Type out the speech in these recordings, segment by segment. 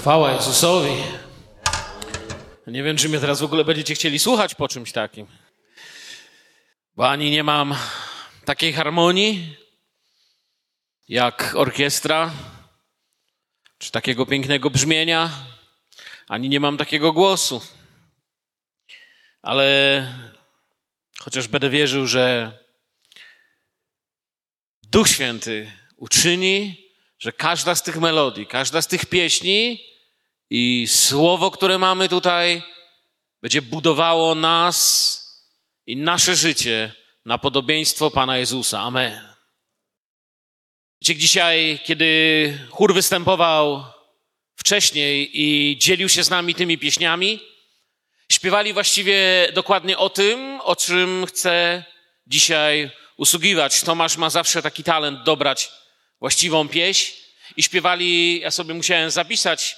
Chwała Jezusowi. Nie wiem, czy mnie teraz w ogóle będziecie chcieli słuchać po czymś takim. Bo ani nie mam takiej harmonii jak orkiestra, czy takiego pięknego brzmienia, ani nie mam takiego głosu. Ale chociaż będę wierzył, że Duch Święty uczyni, że każda z tych melodii, każda z tych pieśni i słowo, które mamy tutaj, będzie budowało nas i nasze życie na podobieństwo Pana Jezusa. Amen. Wiecie, dzisiaj, kiedy chór występował wcześniej i dzielił się z nami tymi pieśniami, śpiewali właściwie dokładnie o tym, o czym chcę dzisiaj usługiwać. Tomasz ma zawsze taki talent dobrać właściwą pieśń i śpiewali, ja sobie musiałem zapisać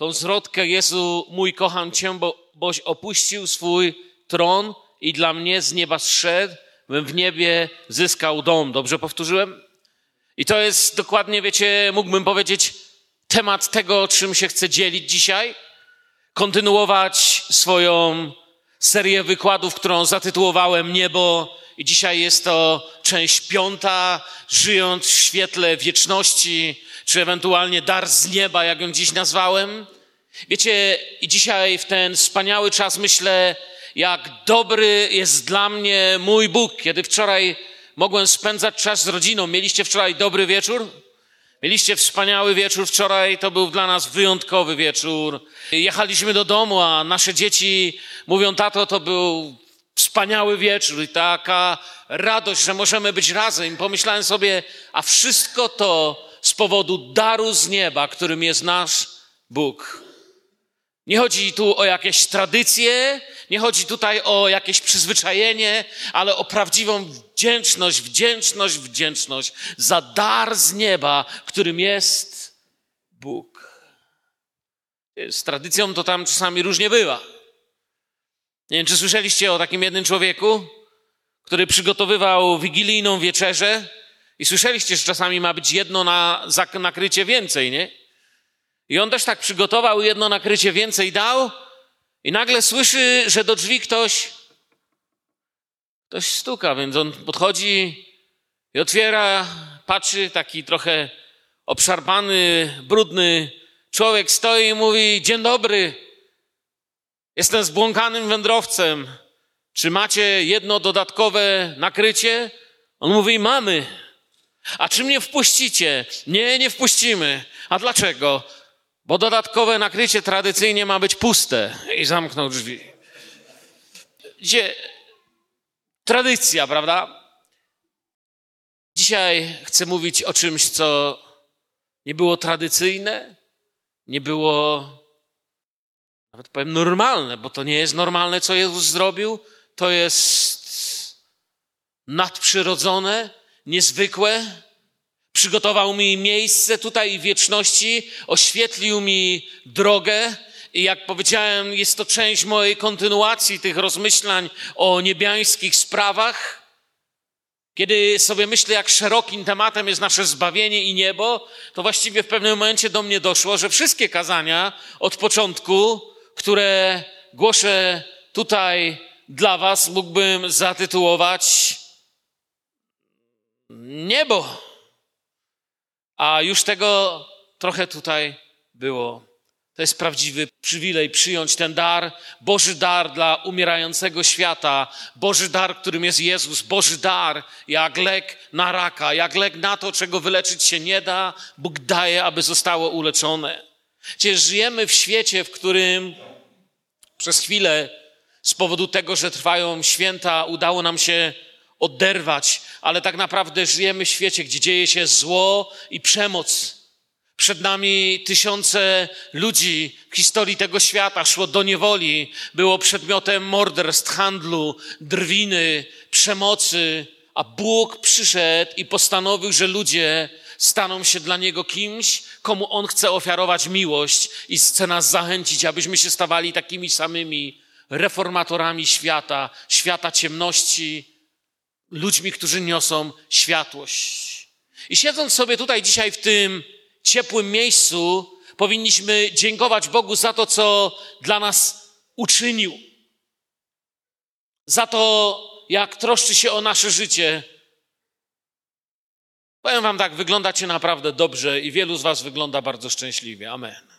tą zwrotkę Jezu, mój kocham Cię, bo, boś opuścił swój tron i dla mnie z nieba zszedł, bym w niebie zyskał dom. Dobrze powtórzyłem? I to jest dokładnie, wiecie, mógłbym powiedzieć, temat tego, czym się chcę dzielić dzisiaj. Kontynuować swoją serię wykładów, którą zatytułowałem Niebo i dzisiaj jest to część piąta, żyjąc w świetle wieczności, czy ewentualnie dar z nieba, jak ją dziś nazwałem. Wiecie, i dzisiaj w ten wspaniały czas myślę, jak dobry jest dla mnie mój Bóg, kiedy wczoraj mogłem spędzać czas z rodziną. Mieliście wczoraj dobry wieczór? Mieliście wspaniały wieczór wczoraj, to był dla nas wyjątkowy wieczór. Jechaliśmy do domu, a nasze dzieci mówią, tato, to był wspaniały wieczór i taka radość, że możemy być razem. I pomyślałem sobie, a wszystko to z powodu daru z nieba, którym jest nasz Bóg. Nie chodzi tu o jakieś tradycje, nie chodzi tutaj o jakieś przyzwyczajenie, ale o prawdziwą wdzięczność, wdzięczność, wdzięczność za dar z nieba, którym jest Bóg. Z tradycją to tam czasami różnie bywa. Nie wiem, czy słyszeliście o takim jednym człowieku, który przygotowywał wigilijną wieczerzę i słyszeliście, że czasami ma być jedno na nakrycie więcej, nie? I on też tak przygotował, jedno nakrycie więcej dał i nagle słyszy, że do drzwi ktoś ktoś stuka, więc on podchodzi i otwiera, patrzy, taki trochę obszarpany, brudny człowiek stoi i mówi: Dzień dobry. Jestem zbłąkanym wędrowcem. Czy macie jedno dodatkowe nakrycie? On mówi: Mamy. A czy mnie wpuścicie? Nie, nie wpuścimy. A dlaczego? Bo dodatkowe nakrycie tradycyjnie ma być puste. I zamknął drzwi. Gdzie? Tradycja, prawda? Dzisiaj chcę mówić o czymś, co nie było tradycyjne, nie było nawet powiem normalne, bo to nie jest normalne, co Jezus zrobił. To jest nadprzyrodzone, niezwykłe. Przygotował mi miejsce tutaj w wieczności, oświetlił mi drogę. I jak powiedziałem, jest to część mojej kontynuacji tych rozmyślań o niebiańskich sprawach. Kiedy sobie myślę, jak szerokim tematem jest nasze zbawienie i niebo, to właściwie w pewnym momencie do mnie doszło, że wszystkie kazania od początku które głoszę tutaj dla Was, mógłbym zatytułować Niebo. A już tego trochę tutaj było. To jest prawdziwy przywilej przyjąć ten dar, Boży dar dla umierającego świata, Boży dar, którym jest Jezus, Boży dar, jak lek na raka, jak lek na to, czego wyleczyć się nie da, Bóg daje, aby zostało uleczone. Przecież żyjemy w świecie, w którym przez chwilę z powodu tego, że trwają święta, udało nam się oderwać, ale tak naprawdę żyjemy w świecie, gdzie dzieje się zło i przemoc. Przed nami tysiące ludzi w historii tego świata szło do niewoli, było przedmiotem morderstw, handlu, drwiny, przemocy, a Bóg przyszedł i postanowił, że ludzie staną się dla Niego kimś, komu On chce ofiarować miłość i chce nas zachęcić, abyśmy się stawali takimi samymi reformatorami świata, świata ciemności, ludźmi, którzy niosą światłość. I siedząc sobie tutaj dzisiaj w tym ciepłym miejscu, powinniśmy dziękować Bogu za to, co dla nas uczynił. Za to, jak troszczy się o nasze życie. Powiem Wam tak, wyglądacie naprawdę dobrze i wielu z Was wygląda bardzo szczęśliwie. Amen.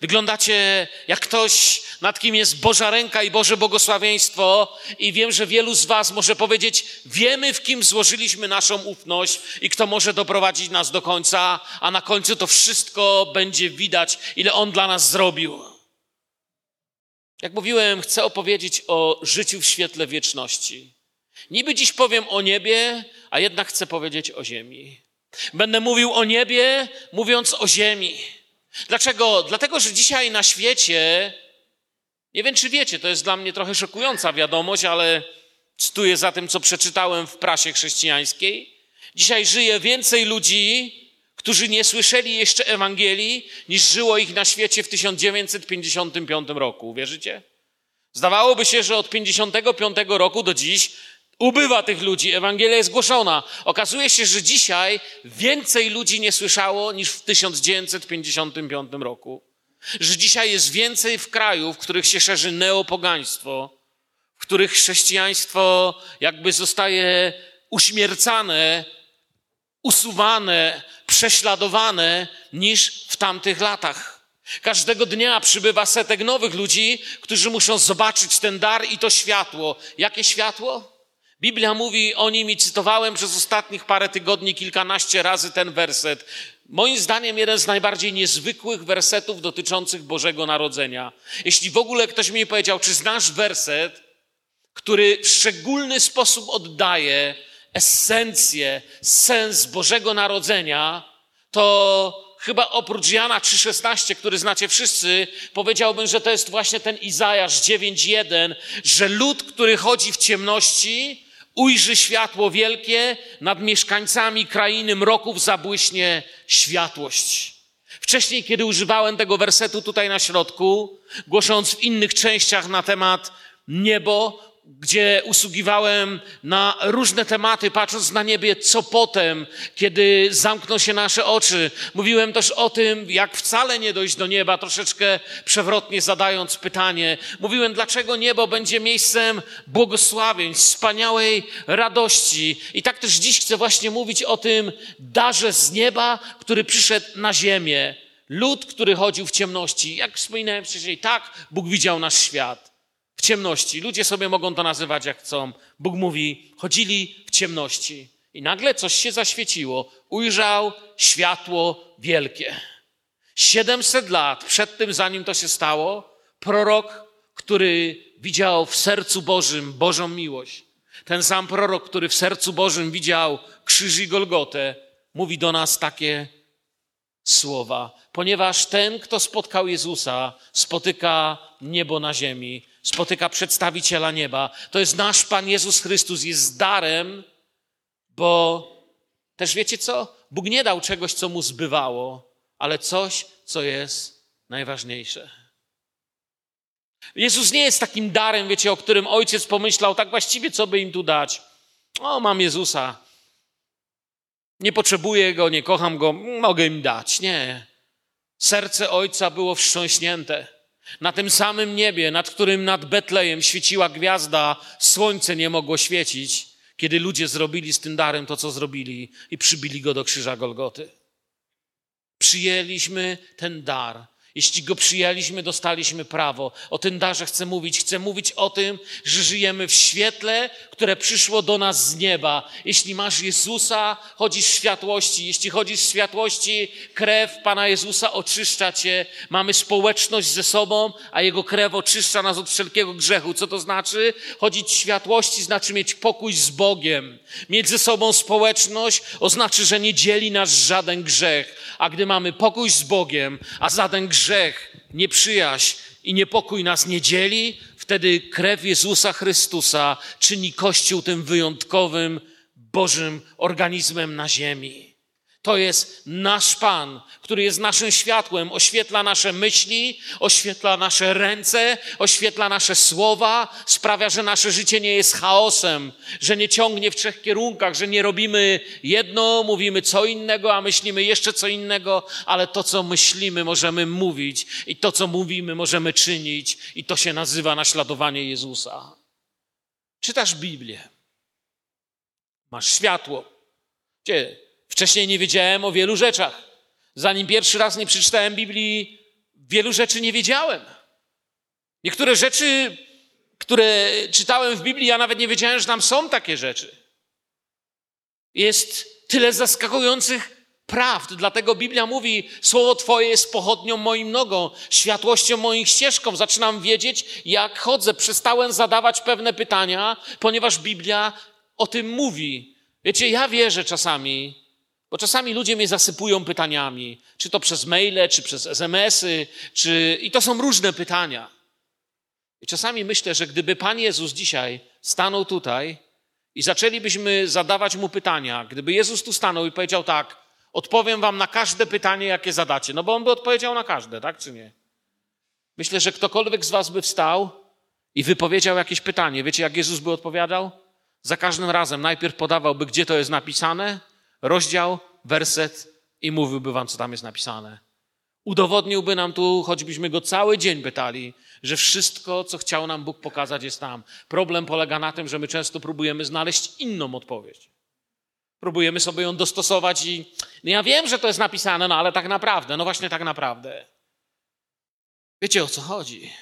Wyglądacie jak ktoś, nad kim jest Boża ręka i Boże błogosławieństwo, i wiem, że wielu z Was może powiedzieć: Wiemy, w kim złożyliśmy naszą ufność i kto może doprowadzić nas do końca, a na końcu to wszystko będzie widać, ile On dla nas zrobił. Jak mówiłem, chcę opowiedzieć o życiu w świetle wieczności. Niby dziś powiem o niebie, a jednak chcę powiedzieć o ziemi. Będę mówił o niebie, mówiąc o ziemi. Dlaczego? Dlatego, że dzisiaj na świecie, nie wiem czy wiecie, to jest dla mnie trochę szokująca wiadomość, ale stuję za tym, co przeczytałem w prasie chrześcijańskiej. Dzisiaj żyje więcej ludzi, którzy nie słyszeli jeszcze Ewangelii, niż żyło ich na świecie w 1955 roku. Wierzycie? Zdawałoby się, że od 55 roku do dziś ubywa tych ludzi, Ewangelia jest głoszona. Okazuje się, że dzisiaj więcej ludzi nie słyszało niż w 1955 roku. Że dzisiaj jest więcej w kraju, w których się szerzy neopogaństwo, w których chrześcijaństwo jakby zostaje uśmiercane, usuwane, prześladowane niż w tamtych latach. Każdego dnia przybywa setek nowych ludzi, którzy muszą zobaczyć ten dar i to światło. Jakie światło? Biblia mówi o nim i cytowałem przez ostatnich parę tygodni kilkanaście razy ten werset. Moim zdaniem jeden z najbardziej niezwykłych wersetów dotyczących Bożego Narodzenia. Jeśli w ogóle ktoś mi powiedział, czy znasz werset, który w szczególny sposób oddaje esencję, sens Bożego Narodzenia, to chyba oprócz Jana 3,16, który znacie wszyscy, powiedziałbym, że to jest właśnie ten Izajasz 9,1, że lud, który chodzi w ciemności, ujrzy światło wielkie, nad mieszkańcami krainy mroków zabłyśnie światłość. Wcześniej, kiedy używałem tego wersetu tutaj na środku, głosząc w innych częściach na temat niebo, gdzie usługiwałem na różne tematy, patrząc na niebie, co potem, kiedy zamkną się nasze oczy. Mówiłem też o tym, jak wcale nie dojść do nieba, troszeczkę przewrotnie zadając pytanie. Mówiłem, dlaczego niebo będzie miejscem błogosławień, wspaniałej radości. I tak też dziś chcę właśnie mówić o tym darze z nieba, który przyszedł na ziemię. Lud, który chodził w ciemności. Jak wspominałem wcześniej, tak Bóg widział nasz świat w ciemności. Ludzie sobie mogą to nazywać jak chcą. Bóg mówi, chodzili w ciemności. I nagle coś się zaświeciło. Ujrzał światło wielkie. 700 lat przed tym, zanim to się stało, prorok, który widział w sercu Bożym Bożą miłość, ten sam prorok, który w sercu Bożym widział krzyż i Golgotę, mówi do nas takie słowa. Ponieważ ten, kto spotkał Jezusa, spotyka niebo na ziemi spotyka przedstawiciela nieba. To jest nasz Pan Jezus Chrystus, jest darem, bo też wiecie co? Bóg nie dał czegoś, co mu zbywało, ale coś, co jest najważniejsze. Jezus nie jest takim darem, wiecie, o którym ojciec pomyślał, tak właściwie co by im tu dać. O, mam Jezusa. Nie potrzebuję go, nie kocham go, mogę im dać. Nie. Serce ojca było wstrząśnięte. Na tym samym niebie, nad którym nad Betlejem świeciła gwiazda, słońce nie mogło świecić, kiedy ludzie zrobili z tym darem to, co zrobili i przybili go do krzyża Golgoty. Przyjęliśmy ten dar jeśli go przyjęliśmy, dostaliśmy prawo. O tym darze chcę mówić. Chcę mówić o tym, że żyjemy w świetle, które przyszło do nas z nieba. Jeśli masz Jezusa, chodzisz w światłości. Jeśli chodzisz w światłości, krew Pana Jezusa oczyszcza cię. Mamy społeczność ze sobą, a Jego krew oczyszcza nas od wszelkiego grzechu. Co to znaczy? Chodzić w światłości znaczy mieć pokój z Bogiem. Mieć ze sobą społeczność oznacza, że nie dzieli nas żaden grzech. A gdy mamy pokój z Bogiem, a żaden grzech grzech, nieprzyjaźń i niepokój nas nie dzieli, wtedy krew Jezusa Chrystusa czyni Kościół tym wyjątkowym, Bożym organizmem na ziemi. To jest nasz Pan, który jest naszym światłem, oświetla nasze myśli, oświetla nasze ręce, oświetla nasze słowa, sprawia, że nasze życie nie jest chaosem, że nie ciągnie w trzech kierunkach, że nie robimy jedno, mówimy co innego, a myślimy jeszcze co innego, ale to, co myślimy, możemy mówić i to, co mówimy, możemy czynić i to się nazywa naśladowanie Jezusa. Czytasz Biblię, masz światło. Gdzie? Wcześniej nie wiedziałem o wielu rzeczach. Zanim pierwszy raz nie przeczytałem Biblii, wielu rzeczy nie wiedziałem. Niektóre rzeczy, które czytałem w Biblii, ja nawet nie wiedziałem, że tam są takie rzeczy. Jest tyle zaskakujących prawd. Dlatego Biblia mówi: Słowo Twoje jest pochodnią moim nogą, światłością moich ścieżką. Zaczynam wiedzieć, jak chodzę. Przestałem zadawać pewne pytania, ponieważ Biblia o tym mówi. Wiecie, ja wierzę czasami, bo czasami ludzie mnie zasypują pytaniami, czy to przez maile, czy przez SMS-y, czy... i to są różne pytania. I czasami myślę, że gdyby Pan Jezus dzisiaj stanął tutaj i zaczęlibyśmy zadawać mu pytania, gdyby Jezus tu stanął i powiedział tak, odpowiem wam na każde pytanie, jakie zadacie, no bo on by odpowiedział na każde, tak czy nie? Myślę, że ktokolwiek z was by wstał i wypowiedział jakieś pytanie. Wiecie, jak Jezus by odpowiadał? Za każdym razem najpierw podawałby, gdzie to jest napisane, rozdział, werset i mówiłby wam, co tam jest napisane. Udowodniłby nam tu, choćbyśmy go cały dzień pytali, że wszystko, co chciał nam Bóg pokazać, jest tam. Problem polega na tym, że my często próbujemy znaleźć inną odpowiedź. Próbujemy sobie ją dostosować i no ja wiem, że to jest napisane, no ale tak naprawdę, no właśnie tak naprawdę. Wiecie o co chodzi?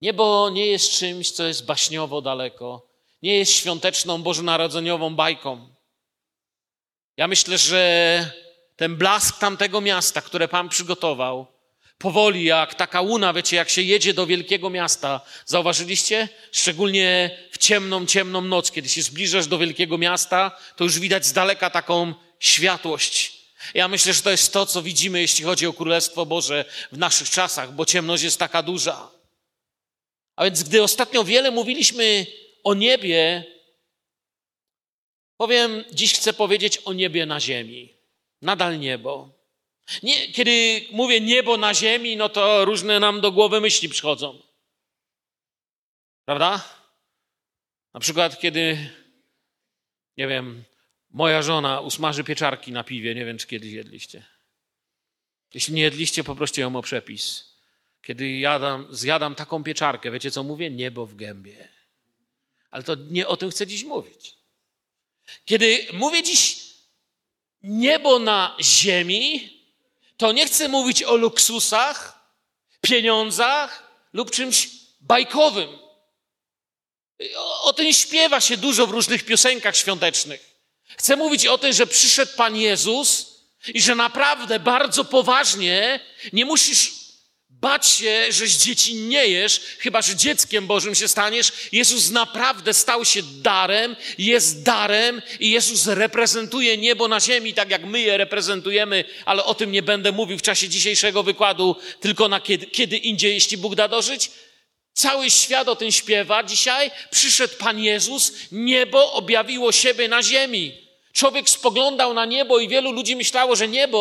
Niebo nie jest czymś, co jest baśniowo daleko. Nie jest świąteczną, bożonarodzeniową bajką. Ja myślę, że ten blask tamtego miasta, które Pan przygotował, powoli jak taka łuna, wiecie, jak się jedzie do wielkiego miasta. Zauważyliście? Szczególnie w ciemną, ciemną noc, kiedy się zbliżasz do wielkiego miasta, to już widać z daleka taką światłość. Ja myślę, że to jest to, co widzimy, jeśli chodzi o Królestwo Boże w naszych czasach, bo ciemność jest taka duża. A więc, gdy ostatnio wiele mówiliśmy o niebie, Powiem, dziś chcę powiedzieć o niebie na ziemi. Nadal niebo. Nie, kiedy mówię niebo na ziemi, no to różne nam do głowy myśli przychodzą. Prawda? Na przykład, kiedy, nie wiem, moja żona usmaży pieczarki na piwie, nie wiem, czy kiedyś jedliście. Jeśli nie jedliście, poproście ją o przepis. Kiedy jadam, zjadam taką pieczarkę, wiecie co mówię? Niebo w gębie. Ale to nie o tym chcę dziś mówić. Kiedy mówię dziś niebo na ziemi, to nie chcę mówić o luksusach, pieniądzach lub czymś bajkowym. O, o tym śpiewa się dużo w różnych piosenkach świątecznych. Chcę mówić o tym, że przyszedł Pan Jezus i że naprawdę bardzo poważnie nie musisz bać się, że z dzieci nie jesz, chyba że dzieckiem Bożym się staniesz. Jezus naprawdę stał się darem, jest darem i Jezus reprezentuje niebo na ziemi, tak jak my je reprezentujemy, ale o tym nie będę mówił w czasie dzisiejszego wykładu, tylko na kiedy, kiedy indziej, jeśli Bóg da dożyć. Cały świat o tym śpiewa. Dzisiaj przyszedł Pan Jezus, niebo objawiło siebie na ziemi. Człowiek spoglądał na niebo i wielu ludzi myślało, że niebo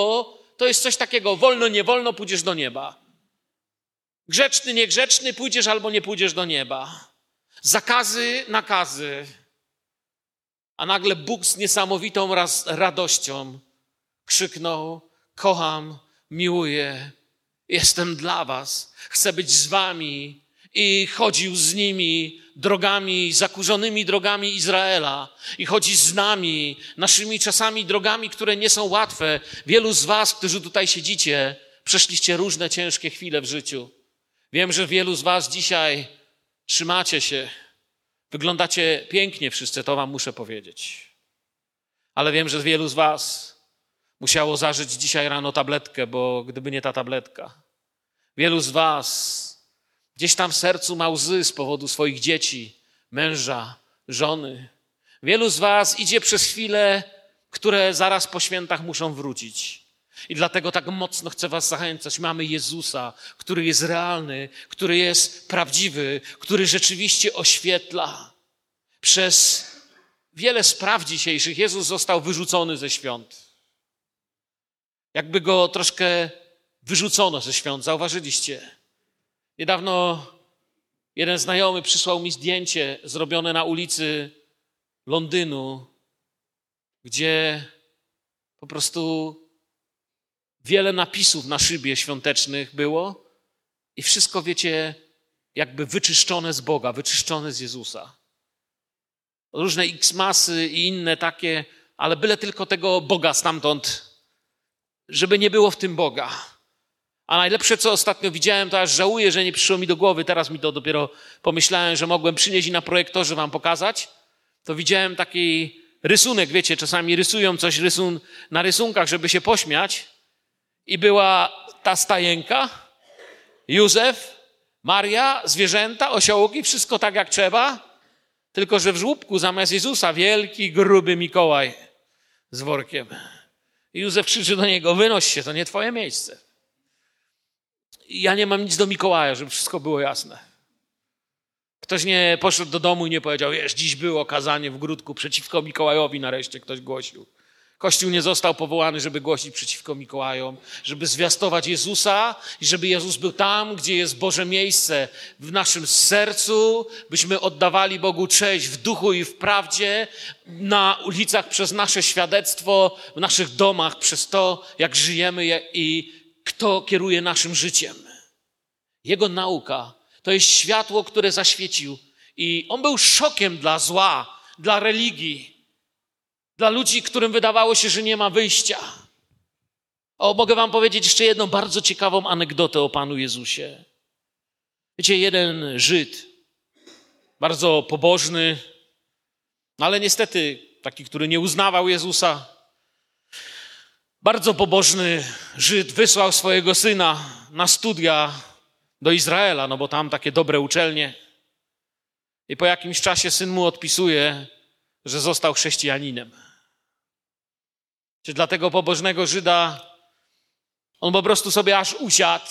to jest coś takiego, wolno, nie wolno, pójdziesz do nieba. Grzeczny, niegrzeczny, pójdziesz albo nie pójdziesz do nieba. Zakazy, nakazy. A nagle Bóg z niesamowitą raz, radością krzyknął: Kocham, miłuję, jestem dla Was, chcę być z Wami. I chodził z nimi drogami, zakurzonymi drogami Izraela. I chodzi z nami, naszymi czasami drogami, które nie są łatwe. Wielu z Was, którzy tutaj siedzicie, przeszliście różne ciężkie chwile w życiu. Wiem, że wielu z Was dzisiaj trzymacie się, wyglądacie pięknie wszyscy, to Wam muszę powiedzieć. Ale wiem, że wielu z Was musiało zażyć dzisiaj rano tabletkę, bo gdyby nie ta tabletka, wielu z Was gdzieś tam w sercu ma łzy z powodu swoich dzieci, męża, żony. Wielu z Was idzie przez chwile, które zaraz po świętach muszą wrócić. I dlatego tak mocno chcę Was zachęcać. Mamy Jezusa, który jest realny, który jest prawdziwy, który rzeczywiście oświetla. Przez wiele spraw dzisiejszych Jezus został wyrzucony ze świąt. Jakby go troszkę wyrzucono ze świąt. Zauważyliście? Niedawno jeden znajomy przysłał mi zdjęcie zrobione na ulicy Londynu, gdzie po prostu wiele napisów na szybie świątecznych było i wszystko, wiecie, jakby wyczyszczone z Boga, wyczyszczone z Jezusa. Różne X-masy i inne takie, ale byle tylko tego Boga stamtąd, żeby nie było w tym Boga. A najlepsze, co ostatnio widziałem, to aż żałuję, że nie przyszło mi do głowy, teraz mi to dopiero pomyślałem, że mogłem przynieść i na projektorze wam pokazać. To widziałem taki rysunek, wiecie, czasami rysują coś rysun na rysunkach, żeby się pośmiać. I była ta stajenka, Józef, Maria, zwierzęta, osiołki, wszystko tak jak trzeba, tylko że w żłóbku zamiast Jezusa wielki, gruby Mikołaj z workiem. I Józef krzyczy do niego, wynoś się, to nie twoje miejsce. I ja nie mam nic do Mikołaja, żeby wszystko było jasne. Ktoś nie poszedł do domu i nie powiedział, wiesz, dziś było kazanie w grudku przeciwko Mikołajowi, nareszcie ktoś głosił. Kościół nie został powołany, żeby głosić przeciwko Mikołajom, żeby zwiastować Jezusa i żeby Jezus był tam, gdzie jest Boże miejsce w naszym sercu, byśmy oddawali Bogu cześć w duchu i w prawdzie, na ulicach przez nasze świadectwo, w naszych domach, przez to, jak żyjemy i kto kieruje naszym życiem. Jego nauka to jest światło, które zaświecił i on był szokiem dla zła, dla religii dla ludzi, którym wydawało się, że nie ma wyjścia. O, mogę wam powiedzieć jeszcze jedną bardzo ciekawą anegdotę o Panu Jezusie. Wiecie, jeden Żyd, bardzo pobożny, no ale niestety taki, który nie uznawał Jezusa, bardzo pobożny Żyd wysłał swojego syna na studia do Izraela, no bo tam takie dobre uczelnie. I po jakimś czasie syn mu odpisuje, że został chrześcijaninem. Czy dla tego pobożnego Żyda on po prostu sobie aż usiadł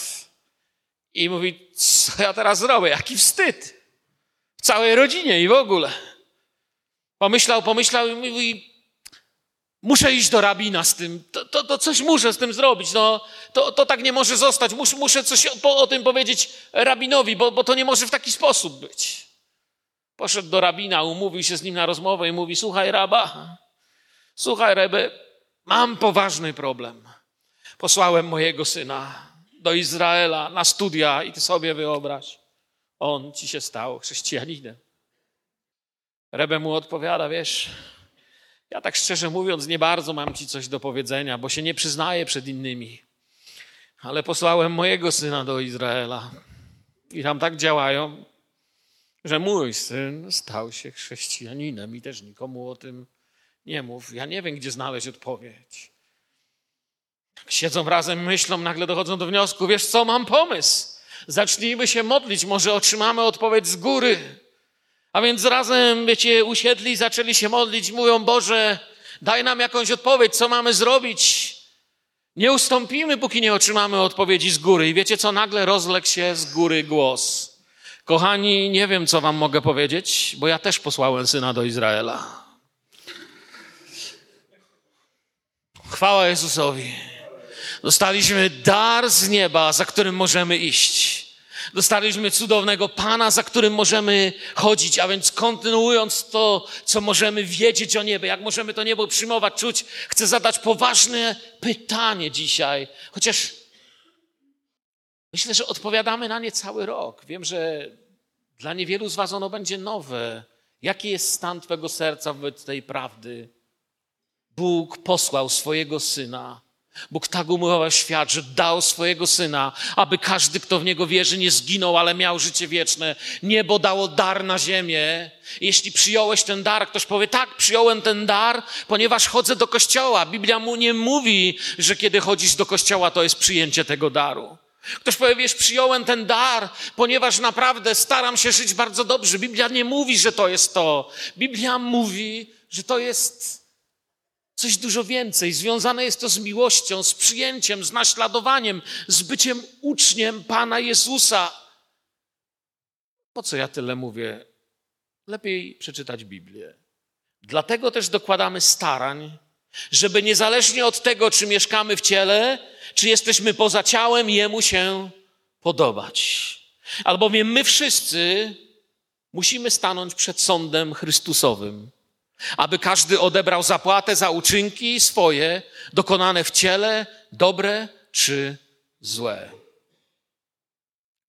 i mówi, co ja teraz zrobię? Jaki wstyd. W całej rodzinie i w ogóle. Pomyślał, pomyślał i mówi, muszę iść do rabina z tym, to, to, to coś muszę z tym zrobić, no, to, to tak nie może zostać, muszę, muszę coś o, o tym powiedzieć rabinowi, bo, bo to nie może w taki sposób być. Poszedł do rabina, umówił się z nim na rozmowę i mówi, słuchaj raba, słuchaj rebe, Mam poważny problem. Posłałem mojego syna do Izraela na studia i ty sobie wyobraź, on ci się stał chrześcijaninem. Rebe mu odpowiada, wiesz, ja tak szczerze mówiąc nie bardzo mam ci coś do powiedzenia, bo się nie przyznaję przed innymi. Ale posłałem mojego syna do Izraela i tam tak działają, że mój syn stał się chrześcijaninem i też nikomu o tym nie mów, ja nie wiem, gdzie znaleźć odpowiedź. siedzą razem, myślą, nagle dochodzą do wniosku, wiesz co, mam pomysł. Zacznijmy się modlić, może otrzymamy odpowiedź z góry. A więc razem, wiecie, usiedli zaczęli się modlić, mówią, Boże, daj nam jakąś odpowiedź, co mamy zrobić. Nie ustąpimy, póki nie otrzymamy odpowiedzi z góry. I wiecie co, nagle rozległ się z góry głos. Kochani, nie wiem, co wam mogę powiedzieć, bo ja też posłałem syna do Izraela. Chwała Jezusowi. Dostaliśmy dar z nieba, za którym możemy iść. Dostaliśmy cudownego Pana, za którym możemy chodzić, a więc kontynuując to, co możemy wiedzieć o niebie, jak możemy to niebo przyjmować, czuć, chcę zadać poważne pytanie dzisiaj, chociaż myślę, że odpowiadamy na nie cały rok. Wiem, że dla niewielu z Was ono będzie nowe. Jaki jest stan Twojego serca wobec tej prawdy? Bóg posłał swojego syna. Bóg tak umiłował świat, że dał swojego syna, aby każdy, kto w niego wierzy, nie zginął, ale miał życie wieczne. Niebo dało dar na ziemię. Jeśli przyjąłeś ten dar, ktoś powie, tak, przyjąłem ten dar, ponieważ chodzę do kościoła. Biblia mu nie mówi, że kiedy chodzisz do kościoła, to jest przyjęcie tego daru. Ktoś powie, wiesz, przyjąłem ten dar, ponieważ naprawdę staram się żyć bardzo dobrze. Biblia nie mówi, że to jest to. Biblia mówi, że to jest coś dużo więcej. Związane jest to z miłością, z przyjęciem, z naśladowaniem, z byciem uczniem Pana Jezusa. Po co ja tyle mówię? Lepiej przeczytać Biblię. Dlatego też dokładamy starań, żeby niezależnie od tego, czy mieszkamy w ciele, czy jesteśmy poza ciałem, Jemu się podobać. Albowiem my wszyscy musimy stanąć przed sądem Chrystusowym, aby każdy odebrał zapłatę za uczynki swoje, dokonane w ciele, dobre czy złe.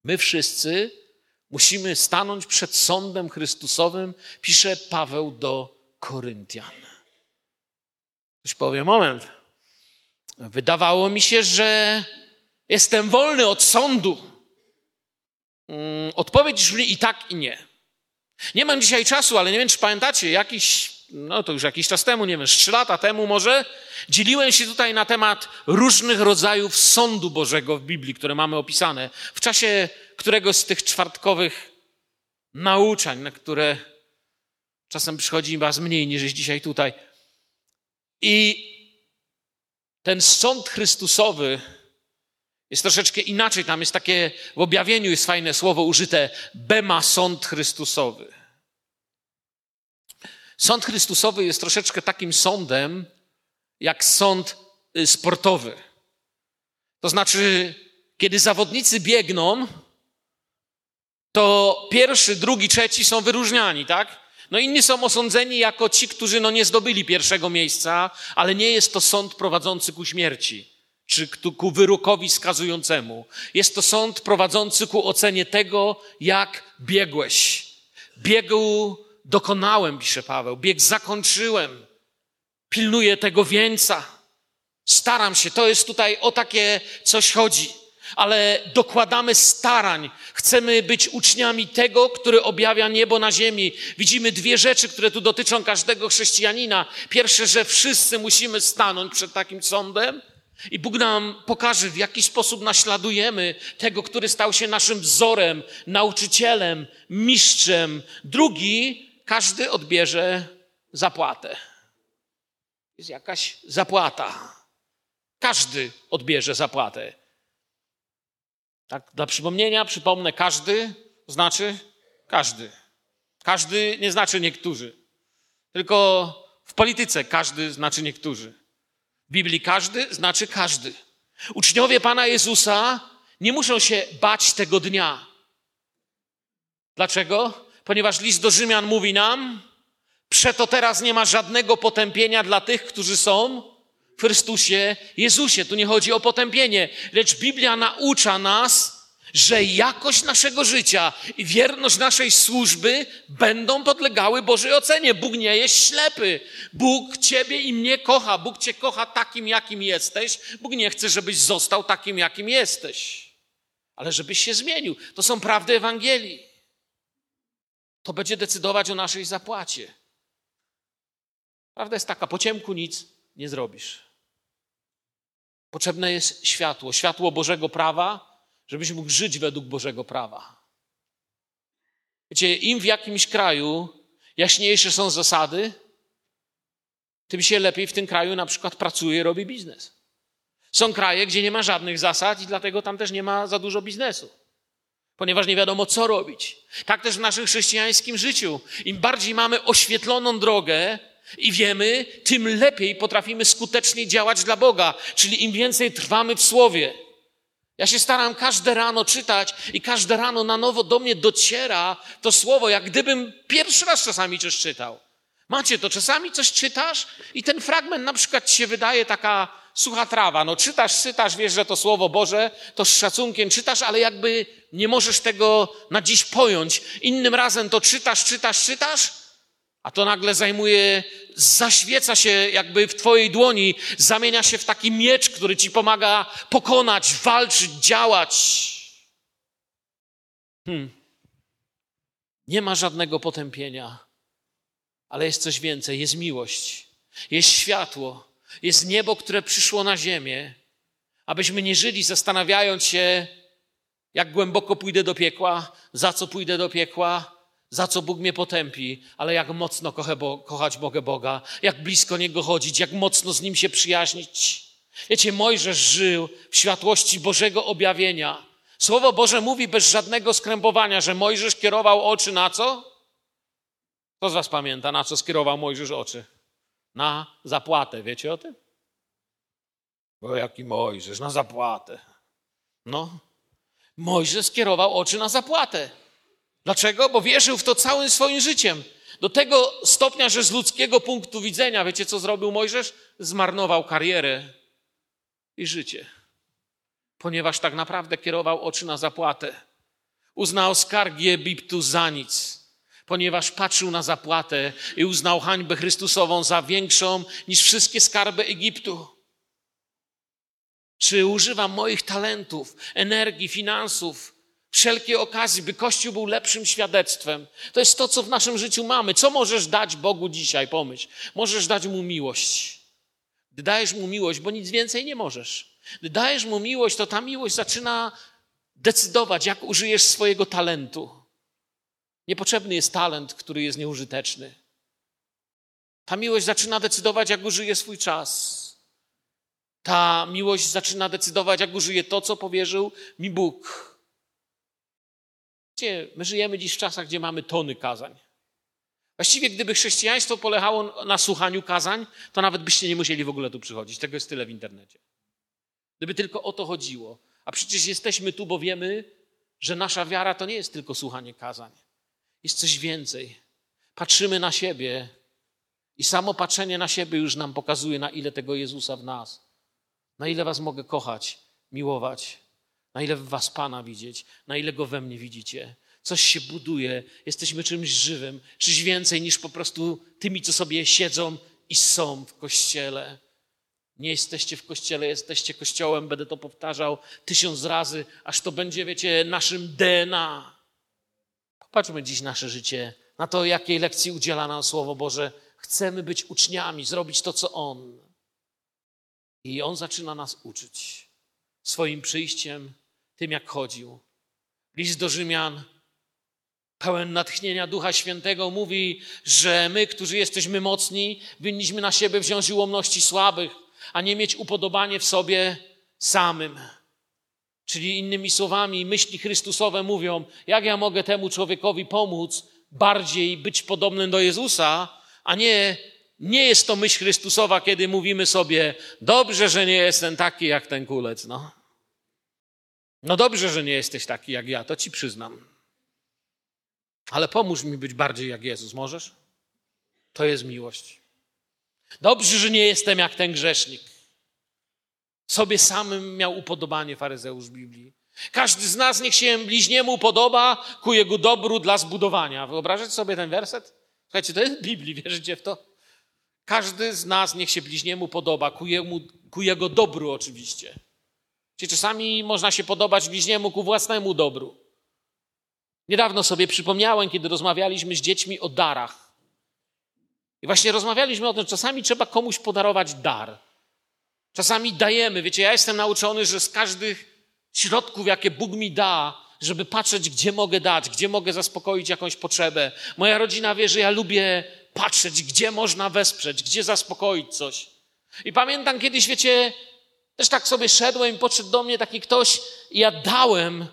My wszyscy musimy stanąć przed sądem Chrystusowym, pisze Paweł do Koryntian. Ktoś powie, moment. Wydawało mi się, że jestem wolny od sądu. Mm, odpowiedź brzmi i tak, i nie. Nie mam dzisiaj czasu, ale nie wiem, czy pamiętacie, jakiś, no to już jakiś czas temu, nie wiem, trzy lata temu może, dzieliłem się tutaj na temat różnych rodzajów sądu Bożego w Biblii, które mamy opisane. W czasie któregoś z tych czwartkowych nauczań, na które czasem przychodzi was mniej niż jest dzisiaj tutaj. I ten sąd Chrystusowy jest troszeczkę inaczej. Tam jest takie, w objawieniu jest fajne słowo użyte, bema sąd Chrystusowy. Sąd Chrystusowy jest troszeczkę takim sądem, jak sąd y, sportowy. To znaczy, kiedy zawodnicy biegną, to pierwszy, drugi, trzeci są wyróżniani, tak? No inni są osądzeni jako ci, którzy no nie zdobyli pierwszego miejsca, ale nie jest to sąd prowadzący ku śmierci, czy ku wyrokowi skazującemu. Jest to sąd prowadzący ku ocenie tego, jak biegłeś. Biegu dokonałem, pisze Paweł, bieg zakończyłem. Pilnuję tego wieńca. Staram się, to jest tutaj o takie coś chodzi ale dokładamy starań. Chcemy być uczniami tego, który objawia niebo na ziemi. Widzimy dwie rzeczy, które tu dotyczą każdego chrześcijanina. Pierwsze, że wszyscy musimy stanąć przed takim sądem. I Bóg nam pokaże, w jaki sposób naśladujemy tego, który stał się naszym wzorem, nauczycielem, mistrzem. Drugi, każdy odbierze zapłatę. Jest jakaś zapłata. Każdy odbierze zapłatę. Tak, dla przypomnienia przypomnę, każdy znaczy każdy. Każdy nie znaczy niektórzy. Tylko w polityce każdy znaczy niektórzy. W Biblii każdy znaczy każdy. Uczniowie Pana Jezusa nie muszą się bać tego dnia. Dlaczego? Ponieważ list do Rzymian mówi nam, przeto teraz nie ma żadnego potępienia dla tych, którzy są w Chrystusie Jezusie. Tu nie chodzi o potępienie, lecz Biblia naucza nas, że jakość naszego życia i wierność naszej służby będą podlegały Bożej ocenie. Bóg nie jest ślepy. Bóg Ciebie i mnie kocha. Bóg Cię kocha takim, jakim jesteś. Bóg nie chce, żebyś został takim, jakim jesteś, ale żebyś się zmienił. To są prawdy Ewangelii. To będzie decydować o naszej zapłacie. Prawda jest taka, po ciemku nic nie zrobisz. Potrzebne jest światło, światło Bożego prawa, żebyś mógł żyć według Bożego prawa. Wiecie, im w jakimś kraju jaśniejsze są zasady, tym się lepiej w tym kraju na przykład pracuje, robi biznes. Są kraje, gdzie nie ma żadnych zasad i dlatego tam też nie ma za dużo biznesu. Ponieważ nie wiadomo, co robić. Tak też w naszym chrześcijańskim życiu. Im bardziej mamy oświetloną drogę, i wiemy, tym lepiej potrafimy skutecznie działać dla Boga, czyli im więcej trwamy w Słowie. Ja się staram każde rano czytać i każde rano na nowo do mnie dociera to słowo, jak gdybym pierwszy raz czasami coś czytał. Macie to, czasami coś czytasz i ten fragment na przykład ci się wydaje taka sucha trawa. No czytasz, czytasz, wiesz, że to słowo Boże, to z szacunkiem czytasz, ale jakby nie możesz tego na dziś pojąć. Innym razem to czytasz, czytasz, czytasz a to nagle zajmuje, zaświeca się jakby w Twojej dłoni, zamienia się w taki miecz, który Ci pomaga pokonać, walczyć, działać. Hmm. Nie ma żadnego potępienia, ale jest coś więcej. Jest miłość, jest światło, jest niebo, które przyszło na ziemię, abyśmy nie żyli zastanawiając się, jak głęboko pójdę do piekła, za co pójdę do piekła, za co Bóg mnie potępi, ale jak mocno bo, kochać mogę Boga, jak blisko Niego chodzić, jak mocno z Nim się przyjaźnić. Wiecie, Mojżesz żył w światłości Bożego objawienia. Słowo Boże mówi bez żadnego skrępowania, że Mojżesz kierował oczy na co? Kto z Was pamięta, na co skierował Mojżesz oczy? na zapłatę. Wiecie o tym? O jaki Mojżesz, na zapłatę. No. Mojżesz skierował oczy na zapłatę. Dlaczego? Bo wierzył w to całym swoim życiem. Do tego stopnia, że z ludzkiego punktu widzenia, wiecie co zrobił Mojżesz? Zmarnował karierę i życie. Ponieważ tak naprawdę kierował oczy na zapłatę. Uznał skargi Egiptu za nic ponieważ patrzył na zapłatę i uznał hańbę Chrystusową za większą niż wszystkie skarby Egiptu. Czy używam moich talentów, energii, finansów, wszelkiej okazji, by Kościół był lepszym świadectwem? To jest to, co w naszym życiu mamy. Co możesz dać Bogu dzisiaj? Pomyśl. Możesz dać Mu miłość. Gdy dajesz Mu miłość, bo nic więcej nie możesz. Gdy dajesz Mu miłość, to ta miłość zaczyna decydować, jak użyjesz swojego talentu. Niepotrzebny jest talent, który jest nieużyteczny. Ta miłość zaczyna decydować, jak użyje swój czas. Ta miłość zaczyna decydować, jak użyje to, co powierzył mi Bóg. Wiecie, my żyjemy dziś w czasach, gdzie mamy tony kazań. Właściwie, gdyby chrześcijaństwo polegało na słuchaniu kazań, to nawet byście nie musieli w ogóle tu przychodzić. Tego jest tyle w internecie. Gdyby tylko o to chodziło. A przecież jesteśmy tu, bo wiemy, że nasza wiara to nie jest tylko słuchanie kazań. Jest coś więcej. Patrzymy na siebie i samo patrzenie na siebie już nam pokazuje, na ile tego Jezusa w nas, na ile Was mogę kochać, miłować, na ile Was Pana widzieć, na ile Go we mnie widzicie. Coś się buduje, jesteśmy czymś żywym, czymś więcej niż po prostu tymi, co sobie siedzą i są w kościele. Nie jesteście w kościele, jesteście kościołem, będę to powtarzał tysiąc razy, aż to będzie, wiecie, naszym DNA. Patrzmy dziś nasze życie, na to, jakiej lekcji udziela nam Słowo Boże. Chcemy być uczniami, zrobić to, co On. I On zaczyna nas uczyć swoim przyjściem, tym jak chodził. List do Rzymian, pełen natchnienia Ducha Świętego, mówi, że my, którzy jesteśmy mocni, winniśmy na siebie wziąć ułomności słabych, a nie mieć upodobanie w sobie samym. Czyli innymi słowami, myśli Chrystusowe mówią, jak ja mogę temu człowiekowi pomóc bardziej być podobnym do Jezusa, a nie, nie jest to myśl Chrystusowa, kiedy mówimy sobie, dobrze, że nie jestem taki jak ten kulec, no. No dobrze, że nie jesteś taki jak ja, to ci przyznam. Ale pomóż mi być bardziej jak Jezus, możesz? To jest miłość. Dobrze, że nie jestem jak ten grzesznik. Sobie samym miał upodobanie faryzeusz Biblii. Każdy z nas niech się bliźniemu podoba ku jego dobru dla zbudowania. Wyobrażacie sobie ten werset? Słuchajcie, to jest Biblii, wierzycie w to? Każdy z nas niech się bliźniemu podoba ku, jemu, ku jego dobru oczywiście. Czyli czasami można się podobać bliźniemu ku własnemu dobru. Niedawno sobie przypomniałem, kiedy rozmawialiśmy z dziećmi o darach. I właśnie rozmawialiśmy o tym, że czasami trzeba komuś podarować dar. Czasami dajemy, wiecie, ja jestem nauczony, że z każdych środków, jakie Bóg mi da, żeby patrzeć, gdzie mogę dać, gdzie mogę zaspokoić jakąś potrzebę. Moja rodzina wie, że ja lubię patrzeć, gdzie można wesprzeć, gdzie zaspokoić coś. I pamiętam kiedyś, wiecie, też tak sobie szedłem i podszedł do mnie taki ktoś i ja dałem.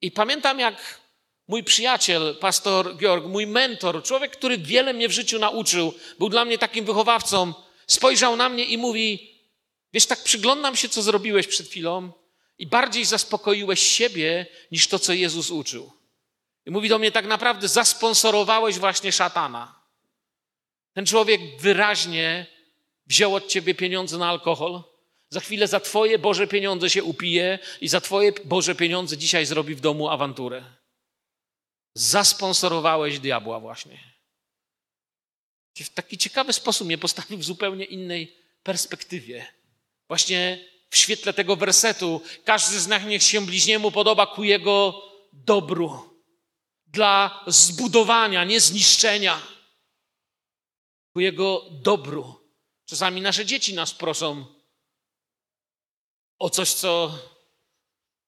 I pamiętam, jak mój przyjaciel, pastor Georg, mój mentor, człowiek, który wiele mnie w życiu nauczył, był dla mnie takim wychowawcą, spojrzał na mnie i mówi: Wiesz, tak przyglądam się, co zrobiłeś przed chwilą i bardziej zaspokoiłeś siebie niż to, co Jezus uczył. I mówi do mnie, tak naprawdę zasponsorowałeś właśnie szatana. Ten człowiek wyraźnie wziął od ciebie pieniądze na alkohol. Za chwilę za twoje Boże pieniądze się upije i za twoje Boże pieniądze dzisiaj zrobi w domu awanturę. Zasponsorowałeś diabła właśnie. W taki ciekawy sposób mnie postawił w zupełnie innej perspektywie. Właśnie w świetle tego wersetu każdy z nas niech się bliźniemu podoba ku jego dobru. Dla zbudowania, nie zniszczenia. Ku jego dobru. Czasami nasze dzieci nas proszą o coś, co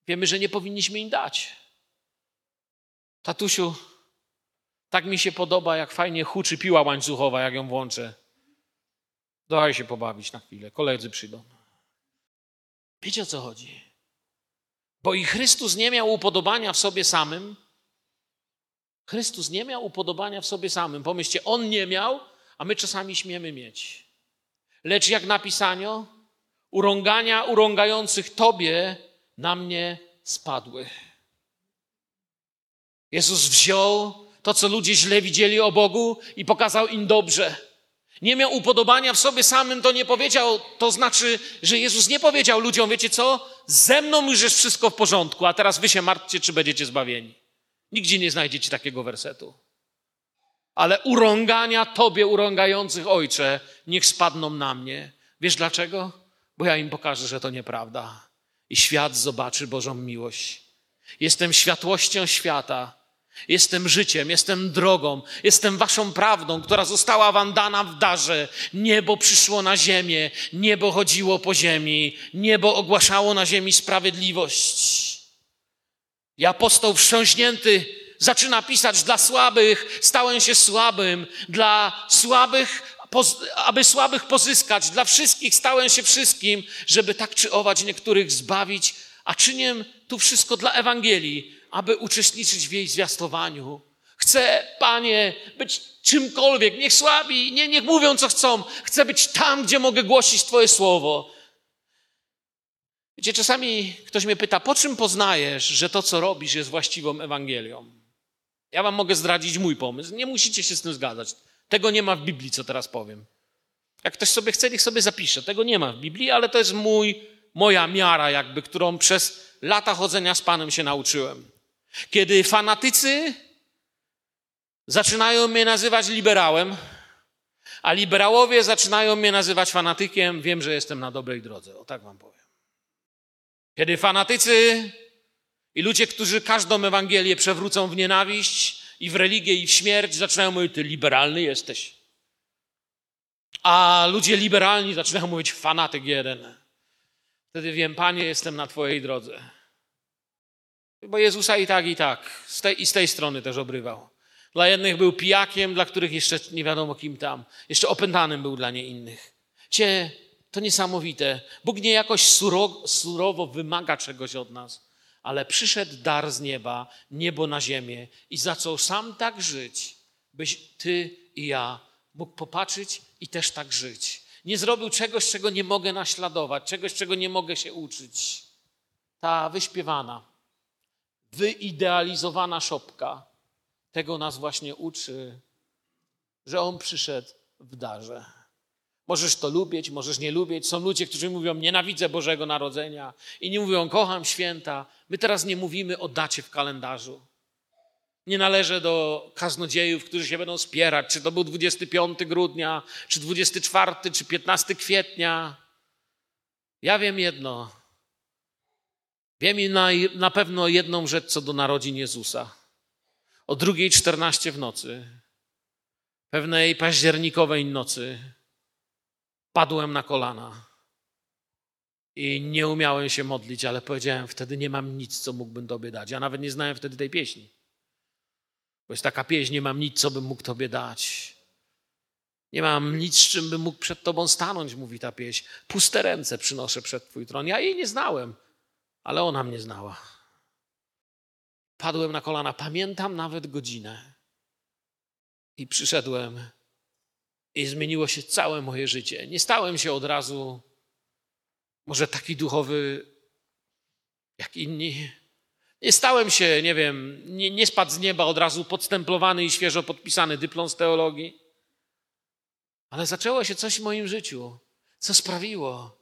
wiemy, że nie powinniśmy im dać. Tatusiu, tak mi się podoba, jak fajnie huczy piła łańcuchowa, jak ją włączę. Daj się pobawić na chwilę, koledzy przyjdą. Wiecie o co chodzi? Bo i Chrystus nie miał upodobania w sobie samym. Chrystus nie miał upodobania w sobie samym. Pomyślcie, on nie miał, a my czasami śmiemy mieć. Lecz jak napisano, urągania urągających Tobie na mnie spadły. Jezus wziął to, co ludzie źle widzieli o Bogu i pokazał im dobrze. Nie miał upodobania w sobie samym, to nie powiedział. To znaczy, że Jezus nie powiedział ludziom, wiecie co? Ze mną już jest wszystko w porządku, a teraz wy się martwcie, czy będziecie zbawieni. Nigdzie nie znajdziecie takiego wersetu. Ale urągania Tobie, urągających Ojcze, niech spadną na mnie. Wiesz dlaczego? Bo ja im pokażę, że to nieprawda. I świat zobaczy Bożą miłość. Jestem światłością świata. Jestem życiem, jestem drogą, jestem waszą prawdą, która została wam dana w darze. Niebo przyszło na ziemię, niebo chodziło po ziemi, niebo ogłaszało na ziemi sprawiedliwość. I apostoł wstrząśnięty zaczyna pisać dla słabych, stałem się słabym, dla słabych, aby słabych pozyskać, dla wszystkich stałem się wszystkim, żeby tak czy ować niektórych zbawić, a czynię tu wszystko dla Ewangelii, aby uczestniczyć w jej zwiastowaniu. Chcę, Panie, być czymkolwiek, niech słabi, nie, niech mówią co chcą. Chcę być tam, gdzie mogę głosić Twoje słowo. Wiecie, czasami ktoś mnie pyta, po czym poznajesz, że to, co robisz, jest właściwą Ewangelią? Ja Wam mogę zdradzić mój pomysł. Nie musicie się z tym zgadzać. Tego nie ma w Biblii, co teraz powiem. Jak ktoś sobie chce, niech sobie zapisze. Tego nie ma w Biblii, ale to jest mój, moja miara, jakby, którą przez lata chodzenia z Panem się nauczyłem. Kiedy fanatycy zaczynają mnie nazywać liberałem, a liberałowie zaczynają mnie nazywać fanatykiem, wiem, że jestem na dobrej drodze. O tak wam powiem. Kiedy fanatycy i ludzie, którzy każdą Ewangelię przewrócą w nienawiść i w religię i w śmierć, zaczynają mówić, ty liberalny jesteś. A ludzie liberalni zaczynają mówić, fanatyk jeden. Wtedy wiem, Panie, jestem na Twojej drodze. Bo Jezusa i tak, i tak. Z tej, I z tej strony też obrywał. Dla jednych był pijakiem, dla których jeszcze nie wiadomo kim tam. Jeszcze opętanym był dla nie innych. Cie, to niesamowite. Bóg nie jakoś suro, surowo wymaga czegoś od nas, ale przyszedł dar z nieba, niebo na ziemię i zaczął sam tak żyć, byś ty i ja mógł popatrzeć i też tak żyć. Nie zrobił czegoś, czego nie mogę naśladować, czegoś, czego nie mogę się uczyć. Ta wyśpiewana, wyidealizowana szopka tego nas właśnie uczy, że On przyszedł w darze. Możesz to lubić, możesz nie lubić. Są ludzie, którzy mówią, nienawidzę Bożego Narodzenia. I nie mówią, kocham święta. My teraz nie mówimy o dacie w kalendarzu. Nie należę do kaznodziejów, którzy się będą spierać, czy to był 25 grudnia, czy 24, czy 15 kwietnia. Ja wiem jedno. Wiem na, na pewno jedną rzecz co do narodzin Jezusa. O drugiej 14 w nocy, pewnej październikowej nocy, padłem na kolana i nie umiałem się modlić, ale powiedziałem, wtedy nie mam nic, co mógłbym Tobie dać. Ja nawet nie znałem wtedy tej pieśni. Bo jest taka pieśń, nie mam nic, co bym mógł Tobie dać. Nie mam nic, z czym bym mógł przed Tobą stanąć, mówi ta pieśń. Puste ręce przynoszę przed Twój tron. Ja jej nie znałem, ale ona mnie znała. Padłem na kolana, pamiętam nawet godzinę. I przyszedłem i zmieniło się całe moje życie. Nie stałem się od razu może taki duchowy jak inni. Nie stałem się, nie wiem, nie, nie spadł z nieba od razu podstemplowany i świeżo podpisany dyplom z teologii. Ale zaczęło się coś w moim życiu, co sprawiło,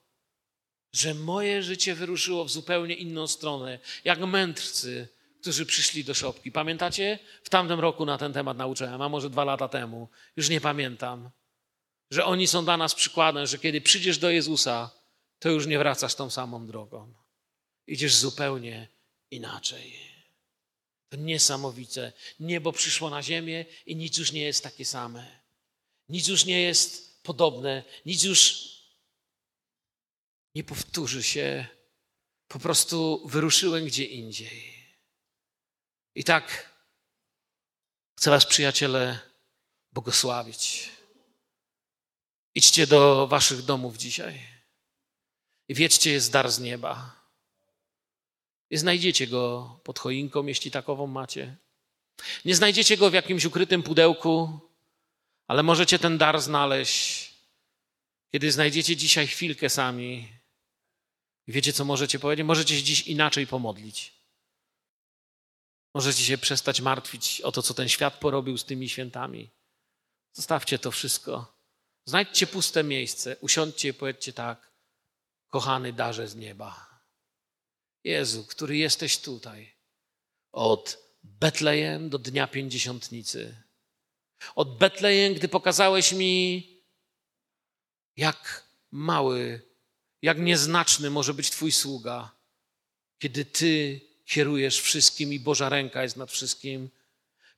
że moje życie wyruszyło w zupełnie inną stronę, jak mędrcy, którzy przyszli do szopki. Pamiętacie? W tamtym roku na ten temat nauczyłem, a może dwa lata temu, już nie pamiętam, że oni są dla nas przykładem, że kiedy przyjdziesz do Jezusa, to już nie wracasz tą samą drogą. Idziesz zupełnie inaczej. To niesamowite. Niebo przyszło na ziemię i nic już nie jest takie same. Nic już nie jest podobne, nic już nie powtórzy się. Po prostu wyruszyłem gdzie indziej. I tak chcę Was, przyjaciele, błogosławić. Idźcie do Waszych domów dzisiaj i wiedzcie, jest dar z nieba. Nie znajdziecie go pod choinką, jeśli takową macie. Nie znajdziecie go w jakimś ukrytym pudełku, Ale możecie ten dar znaleźć, kiedy znajdziecie dzisiaj chwilkę sami. I wiecie, co możecie powiedzieć? Możecie się dziś inaczej pomodlić. Możecie się przestać martwić o to, co ten świat porobił z tymi świętami. Zostawcie to wszystko. Znajdźcie puste miejsce, usiądźcie i powiedzcie tak. Kochany darze z nieba. Jezu, który jesteś tutaj. Od Betlejem do Dnia Pięćdziesiątnicy. Od Betlejem, gdy pokazałeś mi, jak mały, jak nieznaczny może być Twój sługa, kiedy Ty kierujesz wszystkim i Boża ręka jest nad wszystkim.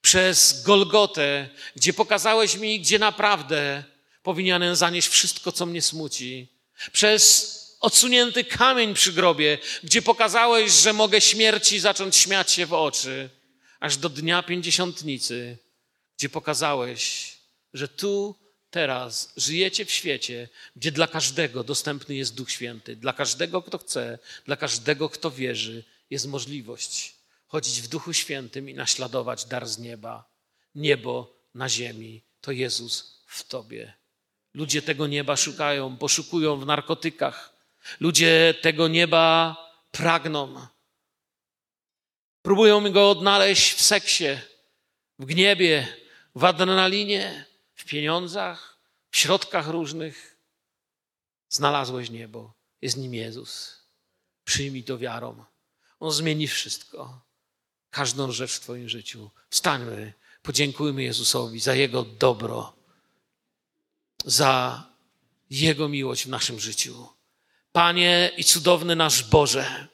Przez Golgotę, gdzie pokazałeś mi, gdzie naprawdę powinienem zanieść wszystko, co mnie smuci. Przez odsunięty kamień przy grobie, gdzie pokazałeś, że mogę śmierci zacząć śmiać się w oczy, aż do dnia pięćdziesiątnicy, gdzie pokazałeś, że tu, teraz żyjecie w świecie, gdzie dla każdego dostępny jest Duch Święty, dla każdego, kto chce, dla każdego, kto wierzy, jest możliwość chodzić w Duchu Świętym i naśladować dar z nieba. Niebo na ziemi to Jezus w Tobie. Ludzie tego nieba szukają, poszukują w narkotykach. Ludzie tego nieba pragną. Próbują go odnaleźć w seksie, w gniebie, w adrenalinie, w pieniądzach, w środkach różnych. Znalazłeś niebo, jest nim Jezus. Przyjmij to wiarą. On zmieni wszystko, każdą rzecz w Twoim życiu. Wstańmy, podziękujmy Jezusowi za Jego dobro, za Jego miłość w naszym życiu. Panie i cudowny nasz Boże,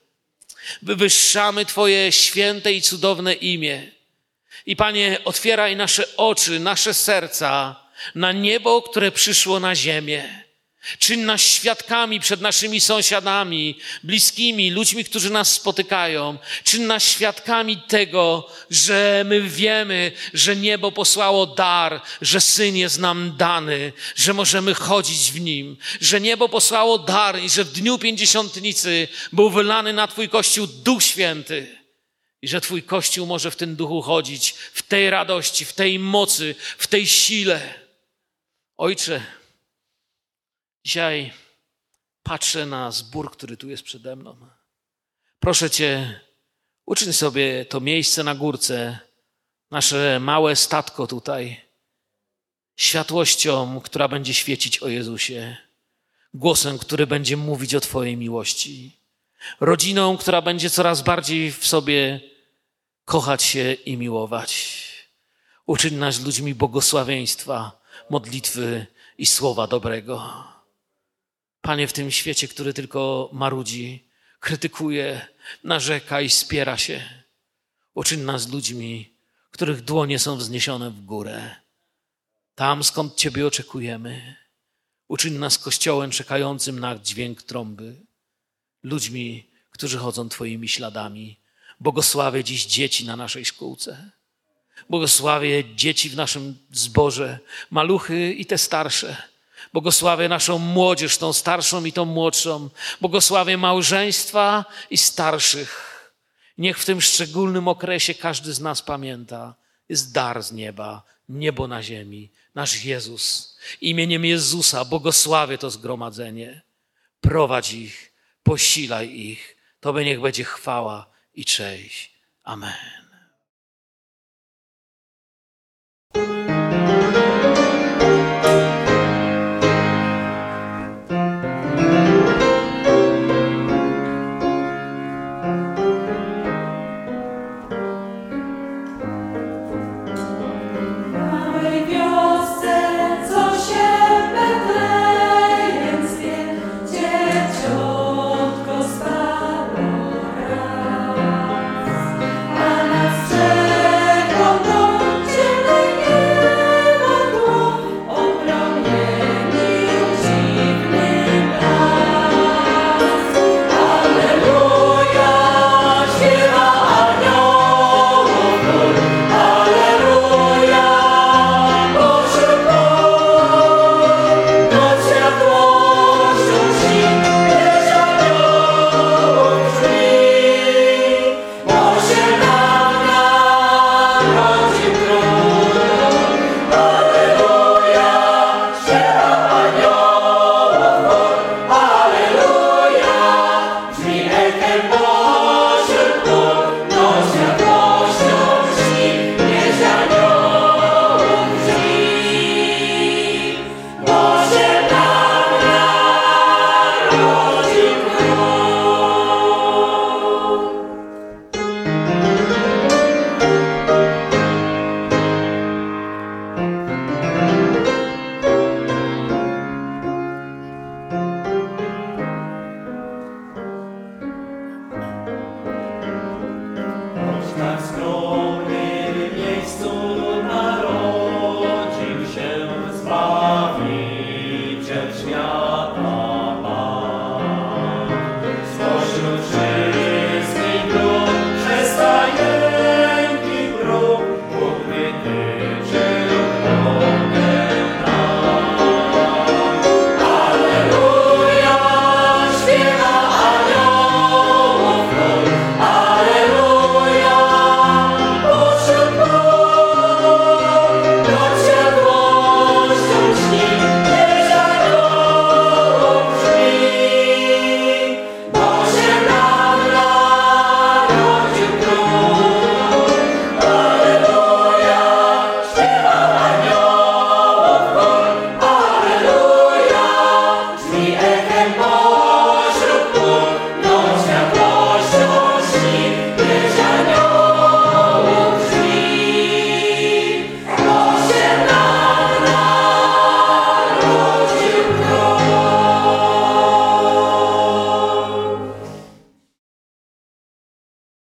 wywyższamy Twoje święte i cudowne imię. I Panie, otwieraj nasze oczy, nasze serca na niebo, które przyszło na ziemię. Czyń nas świadkami przed naszymi sąsiadami, bliskimi, ludźmi, którzy nas spotykają. Czyń nas świadkami tego, że my wiemy, że niebo posłało dar, że Syn jest nam dany, że możemy chodzić w Nim, że niebo posłało dar i że w dniu pięćdziesiątnicy był wylany na Twój Kościół Duch Święty. I że Twój Kościół może w tym duchu chodzić, w tej radości, w tej mocy, w tej sile. Ojcze, Dzisiaj patrzę na zbór, który tu jest przede mną. Proszę Cię, uczyń sobie to miejsce na górce, nasze małe statko tutaj, światłością, która będzie świecić o Jezusie, głosem, który będzie mówić o Twojej miłości, rodziną, która będzie coraz bardziej w sobie kochać się i miłować. Uczyń nas ludźmi błogosławieństwa, modlitwy i słowa dobrego. Panie, w tym świecie, który tylko marudzi, krytykuje, narzeka i spiera się, uczyń nas ludźmi, których dłonie są wzniesione w górę. Tam, skąd Ciebie oczekujemy. Uczyń nas kościołem czekającym na dźwięk trąby. Ludźmi, którzy chodzą Twoimi śladami. Błogosławię dziś dzieci na naszej szkółce. Błogosławię dzieci w naszym zborze, maluchy i te starsze Błogosławię naszą młodzież, tą starszą i tą młodszą. Błogosławię małżeństwa i starszych. Niech w tym szczególnym okresie każdy z nas pamięta, jest dar z nieba, niebo na ziemi, nasz Jezus. Imieniem Jezusa błogosławię to zgromadzenie. Prowadź ich, posilaj ich. Tobie niech będzie chwała i cześć. Amen.